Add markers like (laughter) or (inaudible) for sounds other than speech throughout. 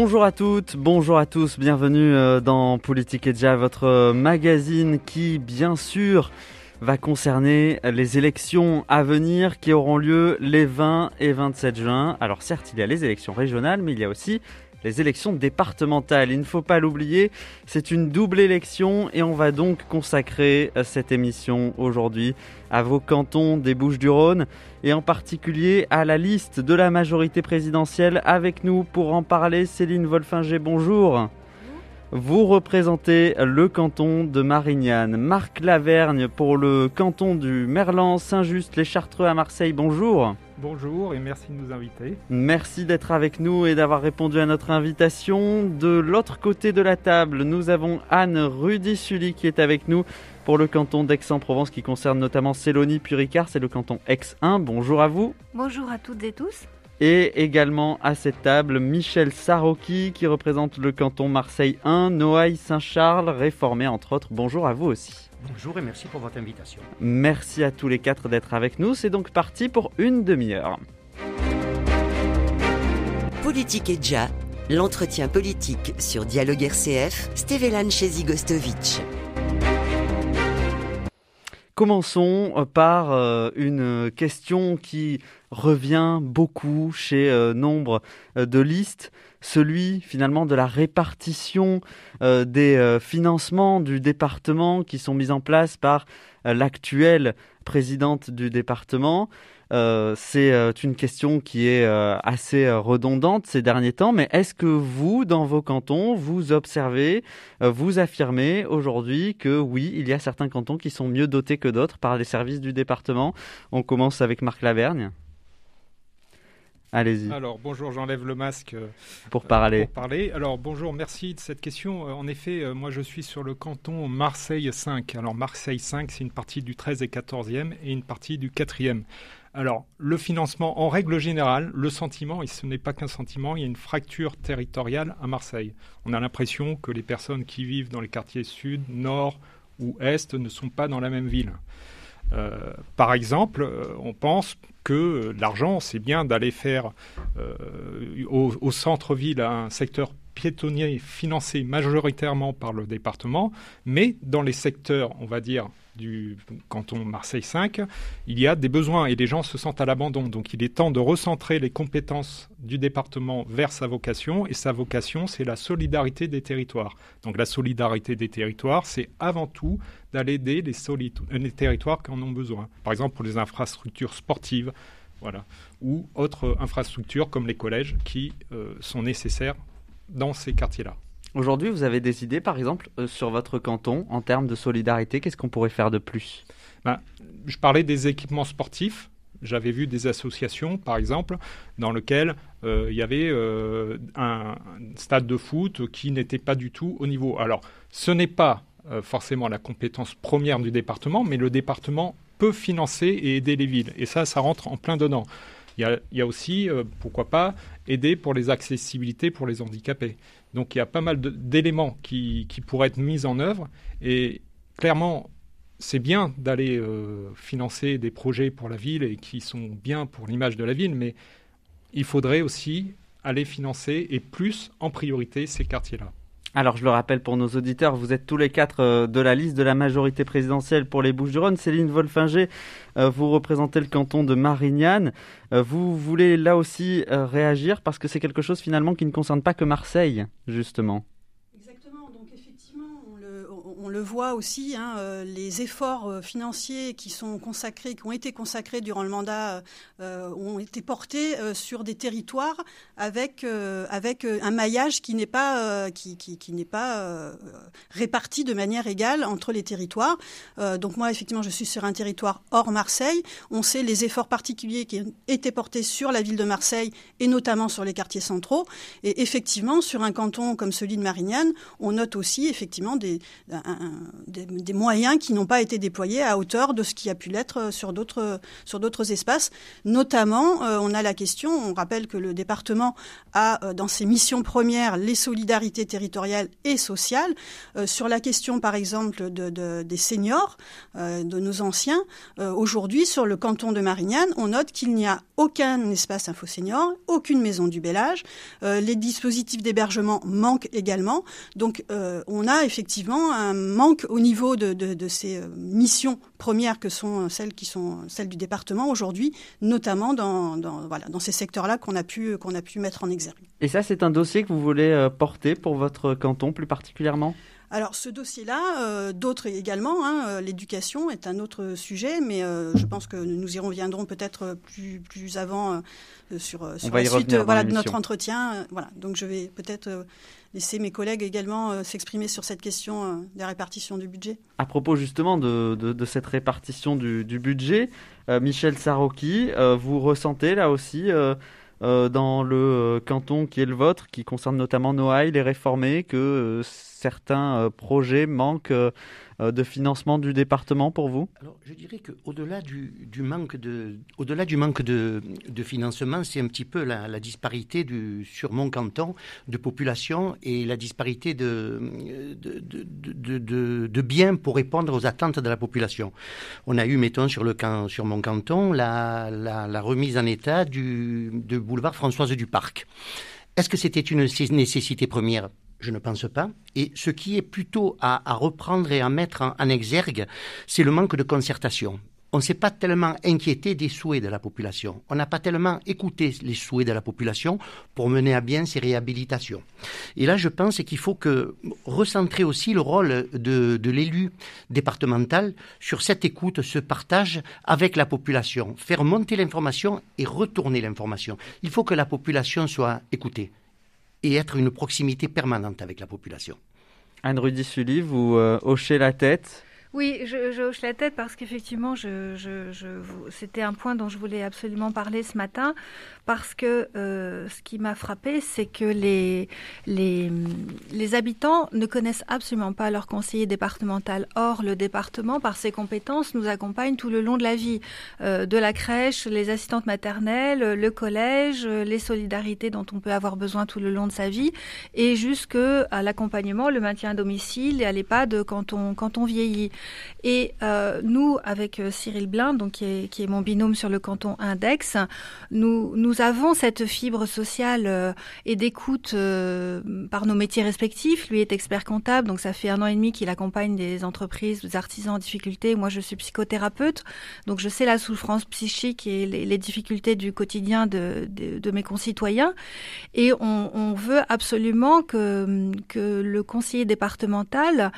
Bonjour à toutes, bonjour à tous, bienvenue euh, dans Politique et votre euh, magazine qui, bien sûr, va concerner les élections à venir qui auront lieu les 20 et 27 juin. Alors certes, il y a les élections régionales, mais il y a aussi les élections départementales. Il ne faut pas l'oublier, c'est une double élection et on va donc consacrer euh, cette émission aujourd'hui à vos cantons des Bouches-du-Rhône et en particulier à la liste de la majorité présidentielle. Avec nous pour en parler, Céline Wolfinger, bonjour. Vous représentez le canton de Marignane. Marc Lavergne pour le canton du Merlan, Saint-Just, les Chartreux à Marseille. Bonjour. Bonjour et merci de nous inviter. Merci d'être avec nous et d'avoir répondu à notre invitation. De l'autre côté de la table, nous avons Anne Rudy-Sully qui est avec nous pour le canton d'Aix-en-Provence qui concerne notamment Célonie puis Ricard. C'est le canton Aix-1. Bonjour à vous. Bonjour à toutes et tous. Et également à cette table, Michel Saroki qui représente le canton Marseille 1, Noailles Saint-Charles, réformé entre autres. Bonjour à vous aussi. Bonjour et merci pour votre invitation. Merci à tous les quatre d'être avec nous. C'est donc parti pour une demi-heure. Politique et déjà, l'entretien politique sur Dialogue RCF, Stevelan Chezigostovic. Commençons euh, par euh, une question qui revient beaucoup chez euh, nombre de listes, celui finalement de la répartition des financements du département qui sont mis en place par l'actuelle présidente du département. Euh, c'est euh, une question qui est euh, assez redondante ces derniers temps, mais est-ce que vous, dans vos cantons, vous observez, vous affirmez aujourd'hui que oui, il y a certains cantons qui sont mieux dotés que d'autres par les services du département? On commence avec Marc Lavergne. Allez-y. Alors bonjour, j'enlève le masque pour parler. pour parler. Alors bonjour, merci de cette question. En effet, moi je suis sur le canton Marseille 5. Alors Marseille 5, c'est une partie du 13 et 14e et une partie du 4e. Alors, le financement, en règle générale, le sentiment, et ce n'est pas qu'un sentiment, il y a une fracture territoriale à Marseille. On a l'impression que les personnes qui vivent dans les quartiers sud, nord ou est ne sont pas dans la même ville. Euh, par exemple, euh, on pense que l'argent, c'est bien d'aller faire euh, au, au centre-ville un secteur piétonnier financé majoritairement par le département, mais dans les secteurs, on va dire, du canton Marseille 5, il y a des besoins et les gens se sentent à l'abandon. Donc il est temps de recentrer les compétences du département vers sa vocation. Et sa vocation, c'est la solidarité des territoires. Donc la solidarité des territoires, c'est avant tout d'aller aider les, euh, les territoires qui en ont besoin. Par exemple pour les infrastructures sportives, voilà, ou autres infrastructures comme les collèges qui euh, sont nécessaires dans ces quartiers-là. Aujourd'hui, vous avez des idées, par exemple, euh, sur votre canton en termes de solidarité. Qu'est-ce qu'on pourrait faire de plus? Ben, Je parlais des équipements sportifs. J'avais vu des associations, par exemple, dans lesquelles euh, il y avait euh, un stade de foot qui n'était pas du tout au niveau. Alors, ce n'est pas forcément la compétence première du département, mais le département peut financer et aider les villes. Et ça, ça rentre en plein dedans. Il y a, aussi, pourquoi pas, aider pour les accessibilités pour les handicapés. Donc il y a pas mal d'éléments qui, pourraient être mis en œuvre. Et clairement, c'est bien d'aller euh, financer des projets pour la ville et qui sont bien pour l'image de la ville, mais il faudrait aussi aller financer et plus en priorité ces quartiers-là. Alors je le rappelle pour nos auditeurs, vous êtes tous les quatre euh, de la liste de la majorité présidentielle pour les Bouches-du-Rhône. Céline Wolfinger, euh, vous représentez le canton de Marignane. Euh, vous voulez là aussi réagir parce que c'est quelque chose finalement qui ne concerne pas que Marseille, justement on le voit aussi, hein, euh, les efforts euh, financiers qui sont consacrés, qui ont été consacrés durant le mandat, euh, ont été portés sur des territoires avec avec un maillage qui n'est pas qui, qui, n'est pas réparti de manière égale entre les territoires. donc moi, effectivement, je suis sur un territoire hors Marseille. On sait les efforts particuliers qui ont été portés sur la ville de Marseille et notamment sur les quartiers centraux. Et effectivement, sur un canton comme celui de Marignane, on note aussi effectivement des, des, moyens qui n'ont pas été déployés à hauteur de ce qui a pu l'être sur d'autres sur d'autres espaces. Notamment, on a la question, on rappelle que le département a dans ses missions premières les solidarités territoriales et sociales. sur la question, par exemple, de, des seniors, de nos anciens, aujourd'hui sur le canton de Marignane, on note qu'il n'y a aucun espace info senior, aucune maison du bel âge. les dispositifs d'hébergement manquent également. Donc euh, on a effectivement un manque au niveau de, ces euh, missions premières que sont celles qui sont celles du département aujourd'hui, notamment dans, voilà, dans ces secteurs-là qu'on a, pu, qu'on a pu mettre en exergue. Et ça, c'est un dossier que vous voulez euh, porter pour votre canton plus particulièrement? Alors ce dossier-là, d'autres également, hein, l'éducation est un autre sujet, mais je pense que nous y reviendrons peut-être plus, plus avant sur, sur la suite voilà, de notre entretien. voilà, donc je vais peut-être laisser mes collègues également euh, s'exprimer sur cette question euh, des répartitions du budget. À propos justement de, de, cette répartition du, du budget, euh, Michel Sarocki, vous ressentez là aussi dans le canton qui est le vôtre, qui concerne notamment Noailles, les réformés, que certains projets manquent euh, de financement du département pour vous? Alors, je dirais qu'au-delà du, manque de, au-delà du manque de, financement, c'est un petit peu la, disparité sur mon canton de population et la disparité de, biens pour répondre aux attentes de la population. On a eu, mettons, sur, le camp, sur mon canton, la remise en état du, du boulevard Françoise du Parc. Est-ce que c'était une nécessité première? Je ne pense pas. Et ce qui est plutôt à, reprendre et à mettre en, exergue, c'est le manque de concertation. On ne s'est pas tellement inquiété des souhaits de la population. On n'a pas tellement écouté les souhaits de la population pour mener à bien ces réhabilitations. Et là, je pense qu'il faut que recentrer aussi le rôle de, de l'élu départemental sur cette écoute, ce partage avec la population, faire monter l'information et retourner l'information. Il faut que la population soit écoutée et être une proximité permanente avec la population. Anne-Rudy Sully, vous euh, hochez la tête? Oui, je, hoche la tête parce qu'effectivement, je, c'était un point dont je voulais absolument parler ce matin, parce que euh, ce qui m'a frappé, c'est que les, les, les habitants ne connaissent absolument pas leur conseiller départemental. Or, le département, par ses compétences, nous accompagne tout le long de la vie, euh, de la crèche, les assistantes maternelles, le collège, les solidarités dont on peut avoir besoin tout le long de sa vie, et jusqu'à l'accompagnement, le maintien à domicile et à l'EHPAD quand on, quand on vieillit. Et euh, nous, avec Cyril Blin, donc qui est, qui est, mon binôme sur le canton Index, nous, nous avons cette fibre sociale euh, et d'écoute par nos métiers respectifs. Lui est expert comptable, donc ça fait un an et demi qu'il accompagne des entreprises, des artisans en difficulté. Moi, je suis psychothérapeute, donc je sais la souffrance psychique et les, difficultés du quotidien de, mes concitoyens. Et on, veut absolument que, que le conseiller départemental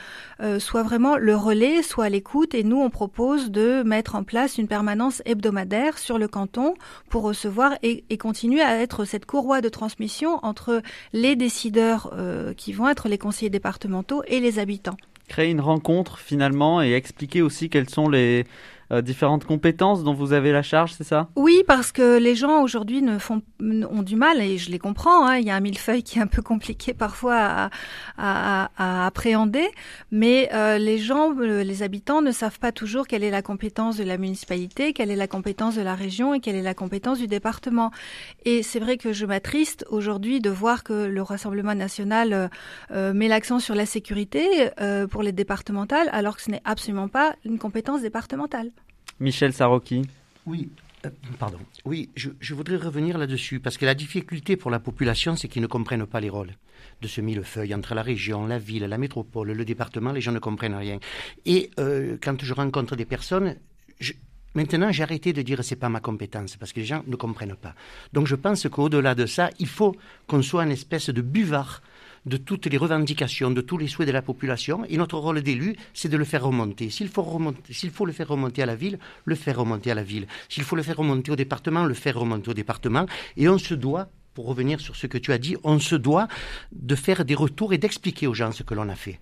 soit vraiment le relais soit l'écoute et nous, on propose de mettre en place une permanence hebdomadaire sur le canton pour recevoir et, continuer à être cette courroie de transmission entre les décideurs euh, qui vont être les conseillers départementaux et les habitants. Créer une rencontre finalement et expliquer aussi quels sont les euh, différentes compétences dont vous avez la charge, c'est ça? Oui, parce que les gens aujourd'hui ne font ont du mal et je les comprends. Hein. il y a un millefeuille qui est un peu compliqué parfois à, à, à appréhender, mais euh, les gens, euh, les habitants ne savent pas toujours quelle est la compétence de la municipalité, quelle est la compétence de la région et quelle est la compétence du département. Et c'est vrai que je m'attriste aujourd'hui de voir que le Rassemblement national met l'accent sur la sécurité pour les départementales, alors que ce n'est absolument pas une compétence départementale. Michel Sarocchi. Oui, euh, pardon. Oui, je, voudrais revenir là-dessus, parce que la difficulté pour la population, c'est qu'ils ne comprennent pas les rôles de ce millefeuille entre la région, la ville, la métropole, le département, les gens ne comprennent rien. Et euh, quand je rencontre des personnes, Maintenant, j'ai arrêté de dire c'est pas ma compétence parce que les gens ne comprennent pas. Donc, je pense qu'au-delà de ça, il faut qu'on soit une espèce de buvard de toutes les revendications, de tous les souhaits de la population. Et notre rôle d'élu, c'est de le faire remonter. S'il faut, le faire remonter à la ville, le faire remonter à la ville. S'il faut le faire remonter au département, le faire remonter au département. Et on se doit, pour revenir sur ce que tu as dit, on se doit de faire des retours et d'expliquer aux gens ce que l'on a fait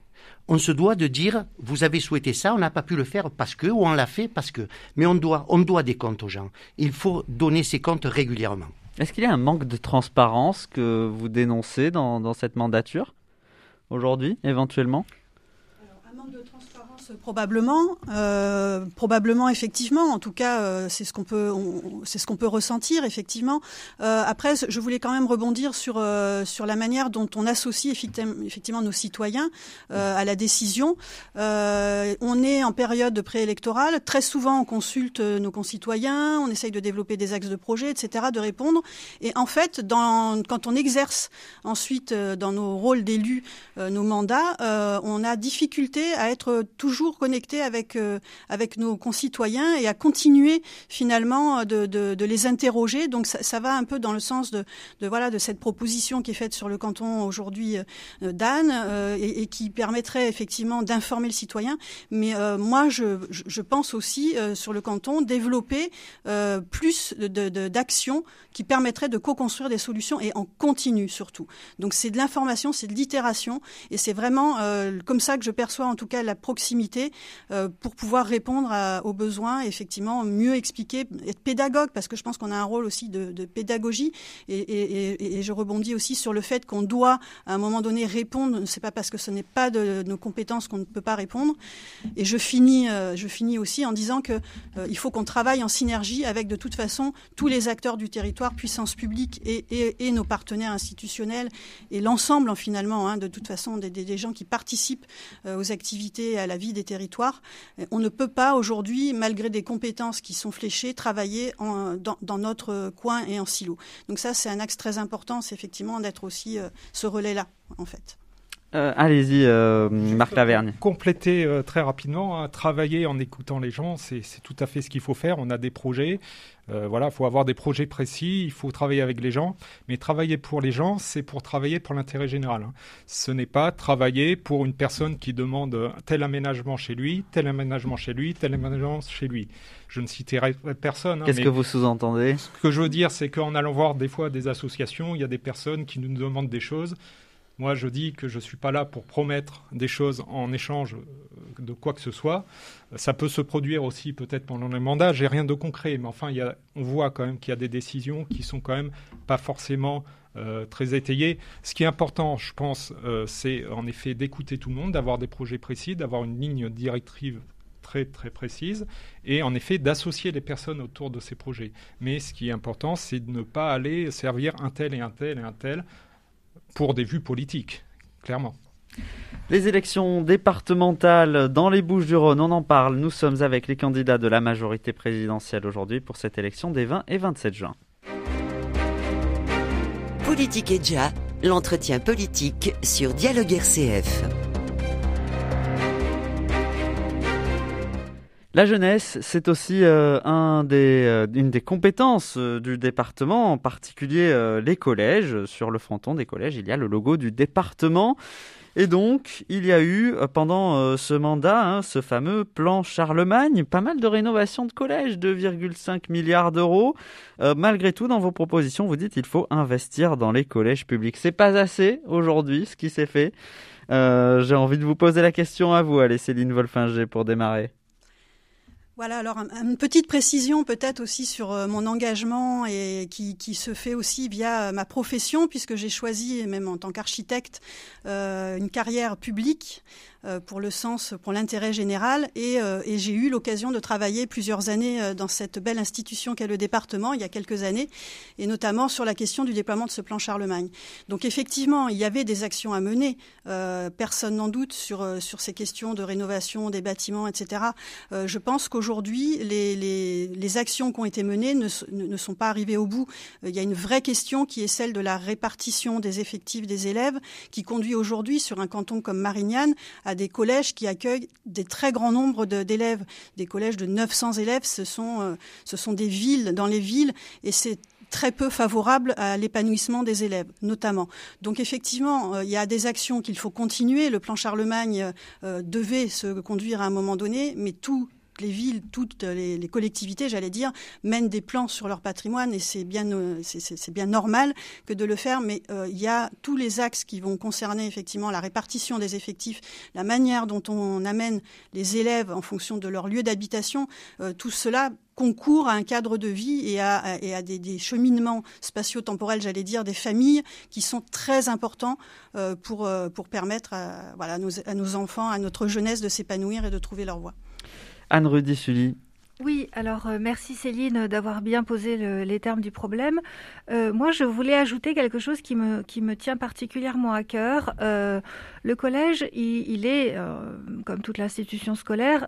on se doit de dire vous avez souhaité ça, on n'a pas pu le faire parce que, ou on l'a fait parce que. Mais on doit, on doit des comptes aux gens. Il faut donner ces comptes régulièrement. Est-ce qu'il y a un manque de transparence que vous dénoncez dans, cette mandature aujourd'hui, éventuellement? Probablement, euh, probablement effectivement. En tout cas, euh, c'est ce qu'on peut, c'est ce qu'on peut ressentir effectivement. Euh, après, je voulais quand même rebondir sur euh, sur la manière dont on associe effectivement nos citoyens euh, à la décision. Euh, on est en période préélectorale. Très souvent, on consulte nos concitoyens, on essaye de développer des axes de projet, etc., de répondre. Et en fait, dans, quand on exerce ensuite dans nos rôles d'élus nos mandats, on a difficulté à être toujours connecté avec euh, avec nos concitoyens et à continuer finalement de, de, les interroger. Donc ça, ça, va un peu dans le sens de, de, voilà de cette proposition qui est faite sur le canton aujourd'hui euh, d'Anne euh, et, et, qui permettrait effectivement d'informer le citoyen. Mais moi je, je, pense aussi sur le canton développer plus d'actions qui permettraient de co-construire des solutions et en continu surtout. Donc c'est de l'information, c'est de l'itération et c'est vraiment comme ça que je perçois en tout cas la proximité euh, pour pouvoir répondre aux besoins, effectivement, mieux expliquer, être pédagogue, parce que je pense qu'on a un rôle aussi de, pédagogie. Et, je rebondis aussi sur le fait qu'on doit, à un moment donné, répondre. C'est pas parce que ce n'est pas de, nos compétences qu'on ne peut pas répondre. Et je finis, euh, je finis aussi en disant que euh, il faut qu'on travaille en synergie avec, de toute façon, tous les acteurs du territoire, puissance publique et, nos partenaires institutionnels et l'ensemble, finalement, hein, de toute façon, des, des, gens qui participent aux activités activité à la vie territoires. On ne peut pas aujourd'hui, malgré des compétences qui sont fléchées, travailler en, dans, notre coin et en silo. Donc ça, c'est un axe très important, c'est effectivement d'être aussi euh, ce relais-là, en fait. Euh, allez-y, euh, Marc Lavergne. Compléter euh, très rapidement, hein, travailler en écoutant les gens, c'est tout à fait ce qu'il faut faire. On a des projets, voilà, il faut avoir des projets précis, il faut travailler avec les gens. Mais travailler pour les gens, c'est pour travailler pour l'intérêt général. Hein. Ce n'est pas travailler pour une personne qui demande tel aménagement chez lui, tel aménagement chez lui, tel aménagement chez lui. Je ne citerai personne. Hein, Qu'est-ce que vous sous-entendez? Ce que je veux dire, c'est qu'en allant voir des fois des associations, il y a des personnes qui nous demandent des choses. Moi, je dis que je ne suis pas là pour promettre des choses en échange euh, de quoi que ce soit. Ça peut se produire aussi peut-être pendant les mandats. J'ai rien de concret, mais enfin, on voit quand même qu'il y a des décisions qui sont quand même pas forcément euh, très étayées. Ce qui est important, je pense, euh, c'est en effet d'écouter tout le monde, d'avoir des projets précis, d'avoir une ligne directive très très précise et en effet d'associer les personnes autour de ces projets. Mais ce qui est important, c'est de ne pas aller servir un tel et un tel et un tel pour des vues politiques, clairement. Les élections départementales dans les Bouches-du-Rhône, on en parle. Nous sommes avec les candidats de la majorité présidentielle aujourd'hui pour cette élection des 20 et 27 juin. Politique et déjà, l'entretien politique sur Dialogue RCF. La jeunesse, c'est aussi euh, euh, une des compétences euh, du département, en particulier les collèges. Sur le fronton des collèges, il y a le logo du département. Et donc, il y a eu pendant ce mandat hein, ce fameux plan Charlemagne, pas mal de rénovations de collèges, 2,5 milliards d'euros. malgré tout, dans vos propositions, vous dites qu'il faut investir dans les collèges publics. C'est pas assez aujourd'hui ce qui s'est fait. J'ai envie de vous poser la question à vous, allez Céline Wolfinger, pour démarrer. Voilà, alors une petite précision peut-être aussi sur euh, mon engagement et qui, qui, se fait aussi via ma profession puisque j'ai choisi, même en tant qu'architecte, euh, une carrière publique euh, pour le sens, pour l'intérêt général. Et, euh, et j'ai eu l'occasion de travailler plusieurs années euh, dans cette belle institution qu'est le département, il y a quelques années, et notamment sur la question du déploiement de ce plan Charlemagne. Donc effectivement, il y avait des actions à mener, personne n'en doute, sur, sur ces questions de rénovation des bâtiments, etc. je pense qu'aujourd'hui, les, les, actions qui ont été menées ne, sont pas arrivées au bout. il y a une vraie question qui est celle de la répartition des effectifs des élèves, qui conduit aujourd'hui, sur un canton comme Marignane, à des collèges qui accueillent des très grands nombres d'élèves. Des collèges de 900 élèves, ce sont, euh, ce sont des villes dans les villes et c'est très peu favorable à l'épanouissement des élèves, notamment. Donc effectivement, euh, il y a des actions qu'il faut continuer. Le plan Charlemagne euh, devait se conduire à un moment donné, mais tout les villes, toutes les, collectivités, j'allais dire, mènent des plans sur leur patrimoine et c'est bien, euh, bien normal que de le faire. Mais euh, il y a tous les axes qui vont concerner effectivement la répartition des effectifs, la manière dont on amène les élèves en fonction de leur lieu d'habitation. Euh, tout cela concourent à un cadre de vie et à, des, cheminements spatio-temporels, j'allais dire, des familles qui sont très importants pour, permettre à, nos, à nos enfants, à notre jeunesse de s'épanouir et de trouver leur voie. Anne-Rudy Sully, oui, alors euh, merci Céline d'avoir bien posé le, les termes du problème. Euh, moi, je voulais ajouter quelque chose qui me, tient particulièrement à cœur. Euh, le collège, il, est, comme toute l'institution scolaire,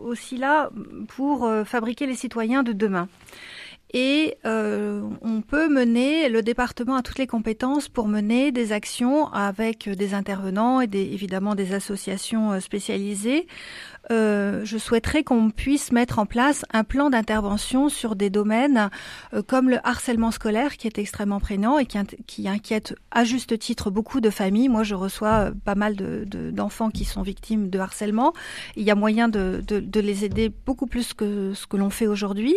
aussi là pour fabriquer les citoyens de demain. Et on peut mener, le département a toutes les compétences pour mener des actions avec des intervenants et évidemment des associations spécialisées euh, je souhaiterais qu'on puisse mettre en place un plan d'intervention sur des domaines euh, comme le harcèlement scolaire qui est extrêmement prégnant et qui, qui, inquiète à juste titre beaucoup de familles. Moi, je reçois euh, pas mal d'enfants de, de, qui sont victimes de harcèlement. Il y a moyen de, de les aider beaucoup plus que ce que l'on fait aujourd'hui,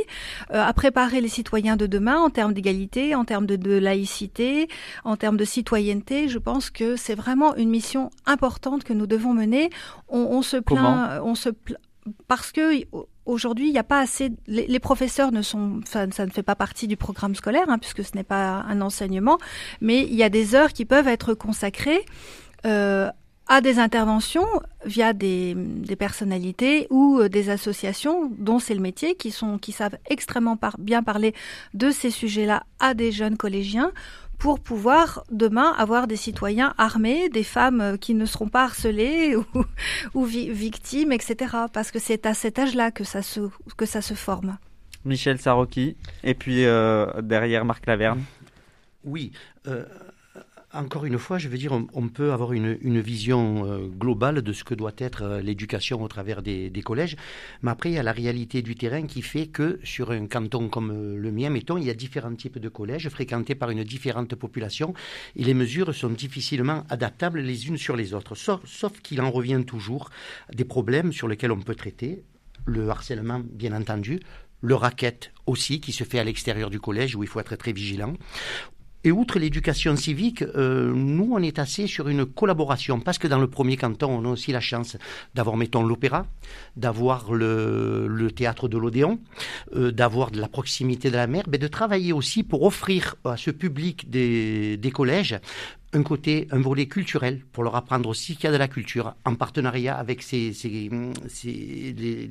euh, à préparer les citoyens de demain en termes d'égalité, en termes de, laïcité, en termes de citoyenneté. Je pense que c'est vraiment une mission importante que nous devons mener. On, on se plaint, on se parce que aujourd'hui, il n'y a pas assez. Les, professeurs ne sont, ça, ça, ne fait pas partie du programme scolaire, hein, puisque ce n'est pas un enseignement, mais il y a des heures qui peuvent être consacrées euh, à des interventions via des, des personnalités ou euh, des associations dont c'est le métier, qui sont, qui savent extrêmement par, bien parler de ces sujets-là à des jeunes collégiens pour pouvoir demain avoir des citoyens armés, des femmes qui ne seront pas harcelées (laughs) ou, ou vi victimes, etc. Parce que c'est à cet âge-là que ça se que ça se forme. Michel Sarocchi et puis euh, derrière Marc Laverne. Oui. Euh encore une fois, je veux dire, on, peut avoir une, vision euh, globale de ce que doit être euh, l'éducation au travers des, des, collèges, mais après, il y a la réalité du terrain qui fait que sur un canton comme euh, le mien, mettons, il y a différents types de collèges fréquentés par une différente population, et les mesures sont difficilement adaptables les unes sur les autres, sauf, sauf qu'il en revient toujours des problèmes sur lesquels on peut traiter, le harcèlement, bien entendu, le racket aussi, qui se fait à l'extérieur du collège, où il faut être très vigilant. Et outre l'éducation civique, euh, nous, on est assez sur une collaboration, parce que dans le premier canton, on a aussi la chance d'avoir, mettons, l'opéra, d'avoir le, théâtre de l'Odéon, euh, d'avoir de la proximité de la mer, mais de travailler aussi pour offrir à ce public des, des collèges un côté, un volet culturel pour leur apprendre aussi qu'il y a de la culture en partenariat avec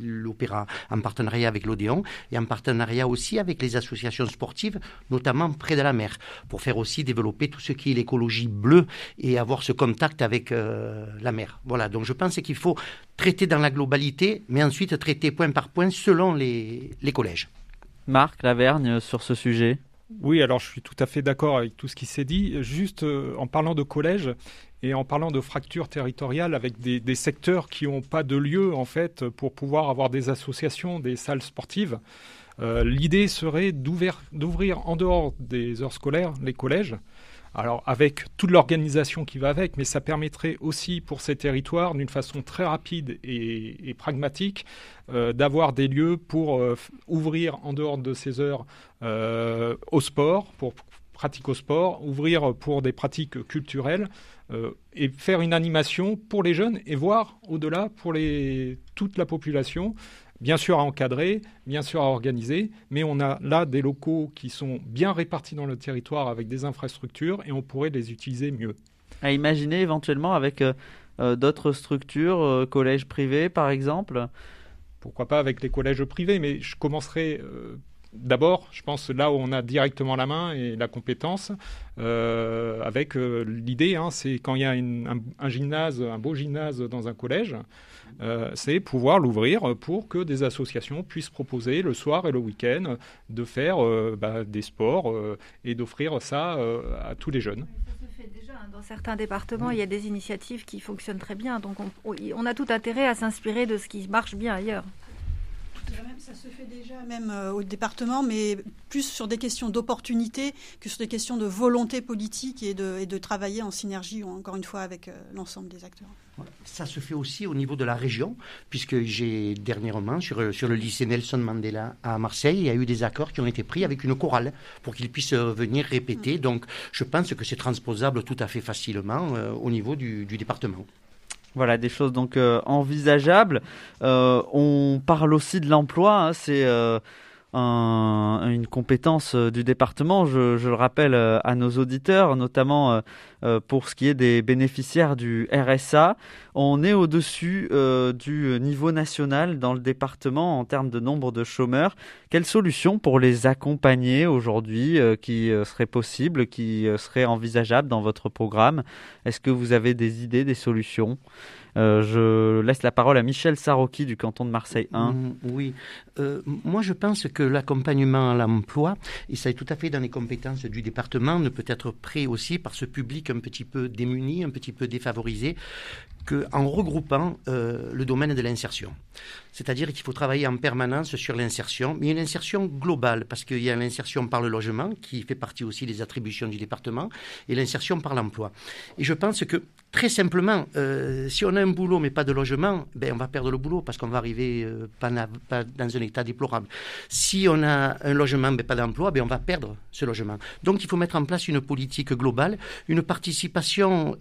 l'opéra, en partenariat avec l'Odéon et en partenariat aussi avec les associations sportives, notamment près de la mer, pour faire aussi développer tout ce qui est l'écologie bleue et avoir ce contact avec euh, la mer. Voilà, donc je pense qu'il faut traiter dans la globalité, mais ensuite traiter point par point selon les, les collèges. Marc Lavergne sur ce sujet? Oui, alors je suis tout à fait d'accord avec tout ce qui s'est dit. Juste euh, en parlant de collège et en parlant de fractures territoriales avec des, secteurs qui n'ont pas de lieu en fait pour pouvoir avoir des associations, des salles sportives. Euh, L'idée serait d'ouvrir en dehors des heures scolaires les collèges alors avec toute l'organisation qui va avec, mais ça permettrait aussi pour ces territoires, d'une façon très rapide et, pragmatique, euh, d'avoir des lieux pour euh, ouvrir en dehors de ces heures euh, au sport, pour pratique au sport, ouvrir pour des pratiques culturelles et faire une animation pour les jeunes et voir au-delà pour toute la population bien sûr à encadrer, bien sûr à organiser, mais on a là des locaux qui sont bien répartis dans le territoire avec des infrastructures et on pourrait les utiliser mieux. À imaginer éventuellement avec euh, euh, d'autres structures, euh, collèges privés par exemple? Pourquoi pas avec les collèges privés, mais je commencerai D'abord, je pense là où on a directement la main et la compétence, avec l'idée, hein, c'est quand il y a une, un, un, gymnase, un beau gymnase dans un collège, euh, c'est pouvoir l'ouvrir pour que des associations puissent proposer le soir et le week-end de faire bah, des sports et d'offrir ça à tous les jeunes. Déjà, dans certains départements, il y a des initiatives qui fonctionnent très bien, donc on, on a tout intérêt à s'inspirer de ce qui marche bien ailleurs. Ça se fait déjà même euh, au département, mais plus sur des questions d'opportunité que sur des questions de volonté politique et de, et de travailler en synergie, encore une fois, avec euh, l'ensemble des acteurs. Ça se fait aussi au niveau de la région, puisque j'ai dernièrement, sur, sur le lycée Nelson Mandela à Marseille, il y a eu des accords qui ont été pris avec une chorale pour qu'ils puissent venir répéter. Mmh. Donc je pense que c'est transposable tout à fait facilement euh, au niveau du, du département. Voilà, des choses donc envisageables. on parle aussi de l'emploi, hein, c'est une compétence euh, du département, je, le rappelle euh, à nos auditeurs, notamment euh, pour ce qui est des bénéficiaires du RSA. On est au-dessus du niveau national dans le département en termes de nombre de chômeurs. Quelles solutions pour les accompagner aujourd'hui qui seraient possibles, qui seraient envisageables dans votre programme? Est-ce que vous avez des idées, des solutions? Euh, je laisse la parole à Michel Sarroki du canton de Marseille 1. Mm, oui, euh, moi je pense que l'accompagnement à l'emploi, et ça est tout à fait dans les compétences du département, ne peut être pris aussi par ce public un petit peu démuni, un petit peu défavorisé, qu'en regroupant euh, le domaine de l'insertion. C'est-à-dire qu'il faut travailler en permanence sur l'insertion, mais une insertion globale, parce qu'il y a l'insertion par le logement, qui fait partie aussi des attributions du département, et l'insertion par l'emploi. Et je pense que, très simplement, euh, si on a un boulot mais pas de logement, ben, on va perdre le boulot, parce qu'on va arriver euh, pas, dans un état déplorable. Si on a un logement mais pas d'emploi, ben, on va perdre ce logement. Donc il faut mettre en place une politique globale, une participation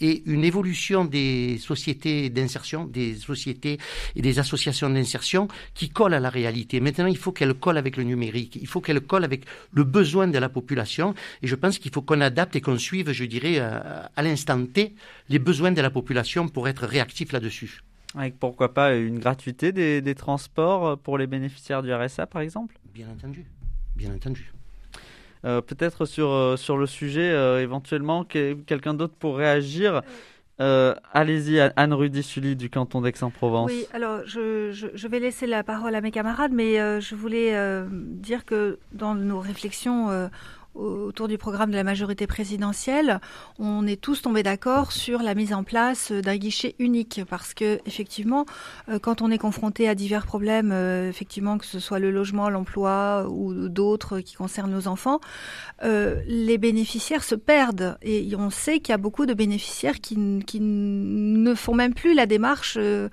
et une évolution des sociétés d'insertion, des sociétés et des associations d'insertion qui collent à la réalité. Maintenant, il faut qu'elles collent avec le numérique, il faut qu'elles collent avec le besoin de la population. Et je pense qu'il faut qu'on adapte et qu'on suive, je dirais, euh, à, l'instant T, les besoins de la population pour être réactif là-dessus. Avec pourquoi pas une gratuité des, transports pour les bénéficiaires du RSA, par exemple? Bien entendu, bien entendu. Euh, peut-être sur, euh, sur le sujet, éventuellement, quelqu'un d'autre pour réagir. Euh, allez-y, Anne-Rudy Sully du canton d'Aix-en-Provence. Oui, alors je, je, vais laisser la parole à mes camarades, mais euh, je voulais euh, dire que dans nos réflexions autour du programme de la majorité présidentielle, on est tous tombés d'accord sur la mise en place d'un guichet unique parce que effectivement, euh, quand on est confronté à divers problèmes, euh, effectivement que ce soit le logement, l'emploi ou d'autres qui concernent nos enfants, euh, les bénéficiaires se perdent et on sait qu'il y a beaucoup de bénéficiaires qui, ne font même plus la démarche de,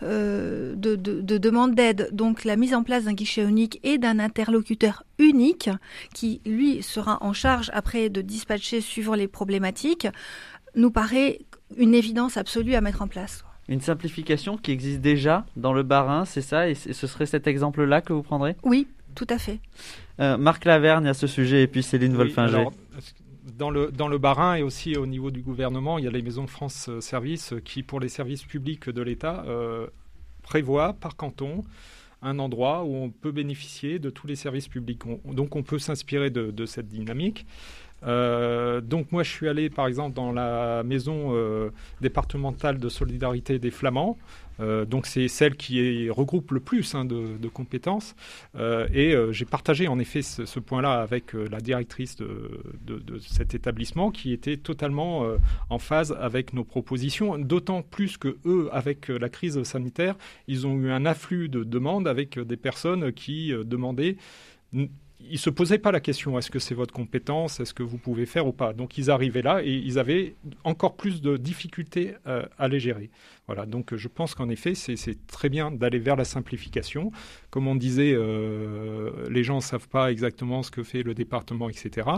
de, de demande d'aide. Donc la mise en place d'un guichet unique et d'un interlocuteur unique qui lui se en charge après de dispatcher suivant les problématiques, nous paraît une évidence absolue à mettre en place. Une simplification qui existe déjà dans le Barin, c'est ça? Et ce serait cet exemple-là que vous prendrez? Oui, tout à fait. Euh, Marc Laverne à ce sujet et puis Céline Wolfinger. Dans le, dans le Barin et aussi au niveau du gouvernement, il y a les maisons France euh, Service qui, pour les services publics de l'État, euh, prévoient par canton un endroit où on peut bénéficier de tous les services publics. donc on peut s'inspirer de, cette dynamique. Euh, donc moi je suis allé par exemple dans la maison euh, départementale de solidarité des Flamands euh, donc c'est celle qui regroupe le plus hein, de, compétences. Et j'ai partagé en effet ce, point-là avec la directrice de, cet établissement qui était totalement en phase avec nos propositions, d'autant plus que eux, avec la crise sanitaire, ils ont eu un afflux de demandes avec des personnes qui demandaient ils se posaient pas la question est-ce que c'est votre compétence, est-ce que vous pouvez faire ou pas? Donc ils arrivaient là et ils avaient encore plus de difficultés euh, à les gérer. Voilà. Donc je pense qu'en effet c'est très bien d'aller vers la simplification. Comme on disait, euh, les gens ne savent pas exactement ce que fait le département, etc.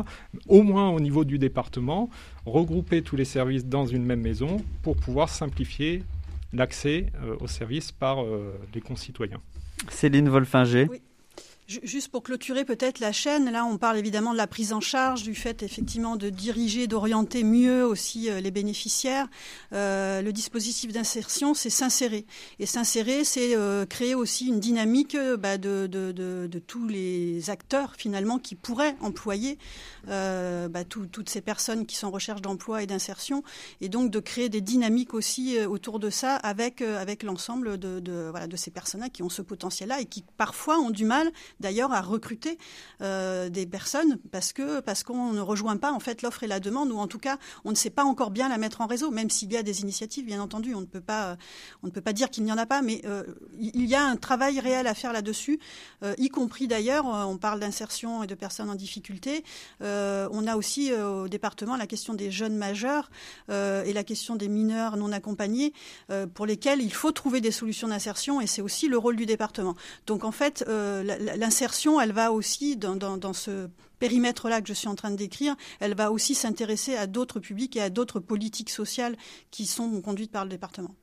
Au moins au niveau du département, regrouper tous les services dans une même maison pour pouvoir simplifier l'accès euh, aux services par les concitoyens. Céline Wolfinger. Juste pour clôturer peut-être la chaîne, là on parle évidemment de la prise en charge, du fait effectivement de diriger, d'orienter mieux aussi euh, les bénéficiaires. Euh, le dispositif d'insertion, c'est s'insérer. Et s'insérer, c'est euh, créer aussi une dynamique bah, de, tous les acteurs finalement qui pourraient employer bah, toutes ces personnes qui sont en recherche d'emploi et d'insertion. Et donc de créer des dynamiques aussi autour de ça avec, l'ensemble de, de ces personnes-là qui ont ce potentiel-là et qui parfois ont du mal d'ailleurs à recruter euh, des personnes parce que parce qu'on ne rejoint pas en fait l'offre et la demande ou en tout cas on ne sait pas encore bien la mettre en réseau même s'il y a des initiatives bien entendu. On ne peut pas pas dire qu'il n'y en a pas mais euh, il y a un travail réel à faire là-dessus euh, y compris d'ailleurs on parle d'insertion et de personnes en difficulté. On a aussi au département la question des jeunes majeurs et la question des mineurs non accompagnés pour lesquels il faut trouver des solutions d'insertion et c'est aussi le rôle du département. Donc en fait l'insertion, elle va aussi dans, ce périmètre-là que je suis en train de décrire, elle va aussi s'intéresser à d'autres publics et à d'autres politiques sociales qui sont conduites par le département.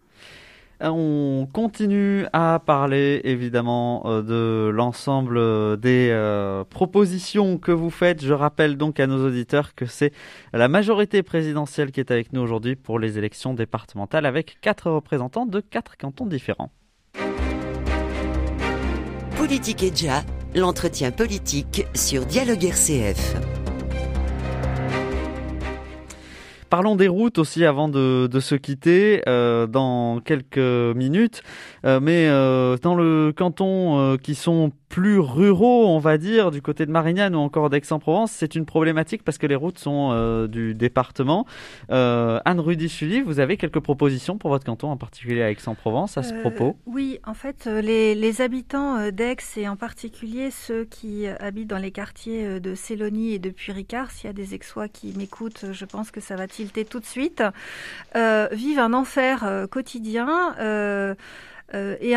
On continue à parler évidemment euh, de l'ensemble euh, des euh, propositions que vous faites. Je rappelle donc à nos auditeurs que c'est la majorité présidentielle qui est avec nous aujourd'hui pour les élections départementales avec quatre représentants de quatre cantons différents. Politique et déjà, l'entretien politique sur Dialogue RCF. Parlons des routes aussi avant de, se quitter euh, dans quelques minutes. Euh, mais euh, dans le canton qui sont plus ruraux, on va dire, du côté de Marignane ou encore d'Aix-en-Provence, c'est une problématique parce que les routes sont euh, du département. Euh, Anne Rudy Sully, vous avez quelques propositions pour votre canton, en particulier à Aix-en-Provence, à ce euh, propos? Oui, en fait, les, les habitants d'Aix et en particulier ceux qui habitent dans les quartiers de Célonie et de Puy-Ricard, s'il y a des Aixois qui m'écoutent, je pense que ça va tilter tout de suite, vivent un enfer quotidien. Euh, et,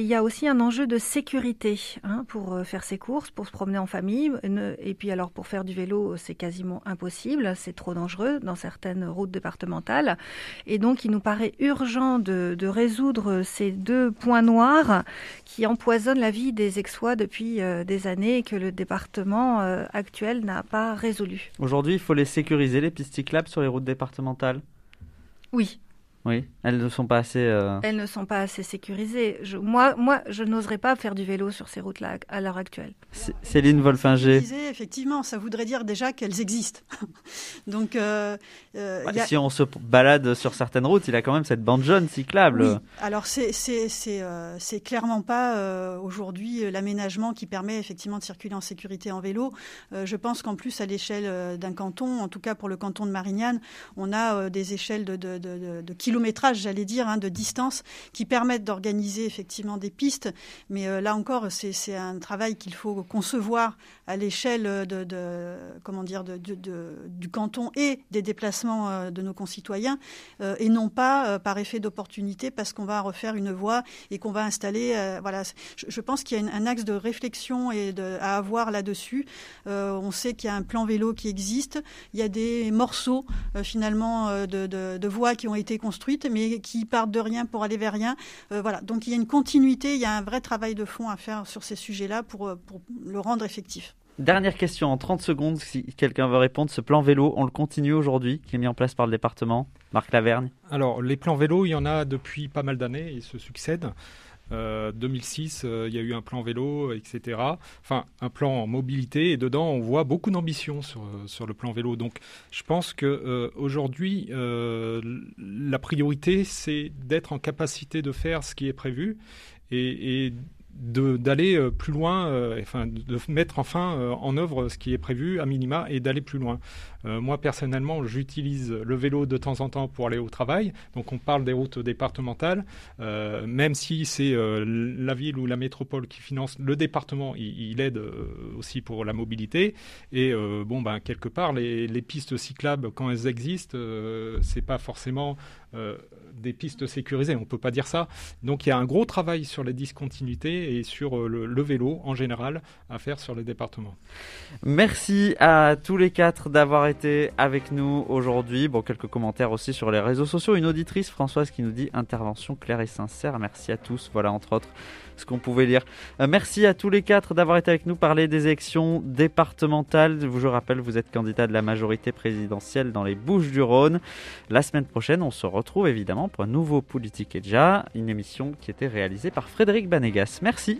il y a aussi un enjeu de sécurité hein, pour euh, faire ses courses, pour se promener en famille. Et puis alors pour faire du vélo, c'est quasiment impossible, c'est trop dangereux dans certaines routes départementales. Et donc il nous paraît urgent de, résoudre ces deux points noirs qui empoisonnent la vie des Aixois depuis euh, des années et que le département actuel n'a pas résolu. Aujourd'hui, il faut les sécuriser, les pistes cyclables sur les routes départementales Oui, oui, elles ne sont pas assez. Euh, elles ne sont pas assez sécurisées. Je, moi, moi, je n'oserais pas faire du vélo sur ces routes-là à l'heure actuelle. Céline Wolfinger. Effectivement, ça voudrait dire déjà qu'elles existent. (laughs) Donc, euh, euh, bah, si on se balade sur certaines routes, il a quand même cette bande jaune cyclable. Oui. Alors, c'est c'est clairement pas aujourd'hui l'aménagement qui permet effectivement de circuler en sécurité en vélo. je pense qu'en plus, à l'échelle d'un canton, en tout cas pour le canton de Marignane, on a des échelles de, de, de, de kilomètres j'allais dire, hein, de distance, qui permettent d'organiser effectivement des pistes. Mais euh, là encore, c'est un travail qu'il faut concevoir à l'échelle de, comment dire, de, du canton et des déplacements euh, de nos concitoyens, euh, et non pas par effet d'opportunité parce qu'on va refaire une voie et qu'on va installer. voilà, je, pense qu'il y a un axe de réflexion et à avoir là-dessus. on sait qu'il y a un plan vélo qui existe. Il y a des morceaux finalement de, voies qui ont été construits mais qui partent de rien pour aller vers rien. Euh, voilà. Donc il y a une continuité, il y a un vrai travail de fond à faire sur ces sujets-là euh, pour le rendre effectif. Dernière question en 30 secondes, si quelqu'un veut répondre. Ce plan vélo, on le continue aujourd'hui, qui est mis en place par le département Marc Lavergne Alors, les plans vélo, il y en a depuis pas mal d'années, ils se succèdent. 2006, euh, euh, il y a eu un plan vélo, etc. Enfin, un plan mobilité, et dedans, on voit beaucoup d'ambition sur, euh, sur le plan vélo. Donc, je pense que aujourd'hui, la priorité, c'est d'être en capacité de faire ce qui est prévu et d'aller euh, plus loin, euh, enfin de mettre enfin euh, en œuvre ce qui est prévu à minima et d'aller plus loin. Moi personnellement, j'utilise le vélo de temps en temps pour aller au travail. Donc on parle des routes départementales, même si c'est la ville ou la métropole qui finance le département, il, aide aussi pour la mobilité. Et bon ben quelque part les, pistes cyclables quand elles existent, c'est pas forcément des pistes sécurisées. On peut pas dire ça. Donc il y a un gros travail sur les discontinuités et sur euh, le, vélo en général à faire sur les départements. Merci à tous les quatre d'avoir été avec nous aujourd'hui. Bon, quelques commentaires aussi sur les réseaux sociaux. Une auditrice, Françoise, qui nous dit intervention claire et sincère. Merci à tous. Voilà, entre autres ce qu'on pouvait lire. Euh, merci à tous les quatre d'avoir été avec nous parler des élections départementales. Je rappelle, vous êtes candidat de la majorité présidentielle dans les Bouches du Rhône. La semaine prochaine, on se retrouve évidemment pour un nouveau Politique et déjà, une émission qui était réalisée par Frédéric Banégas. Merci.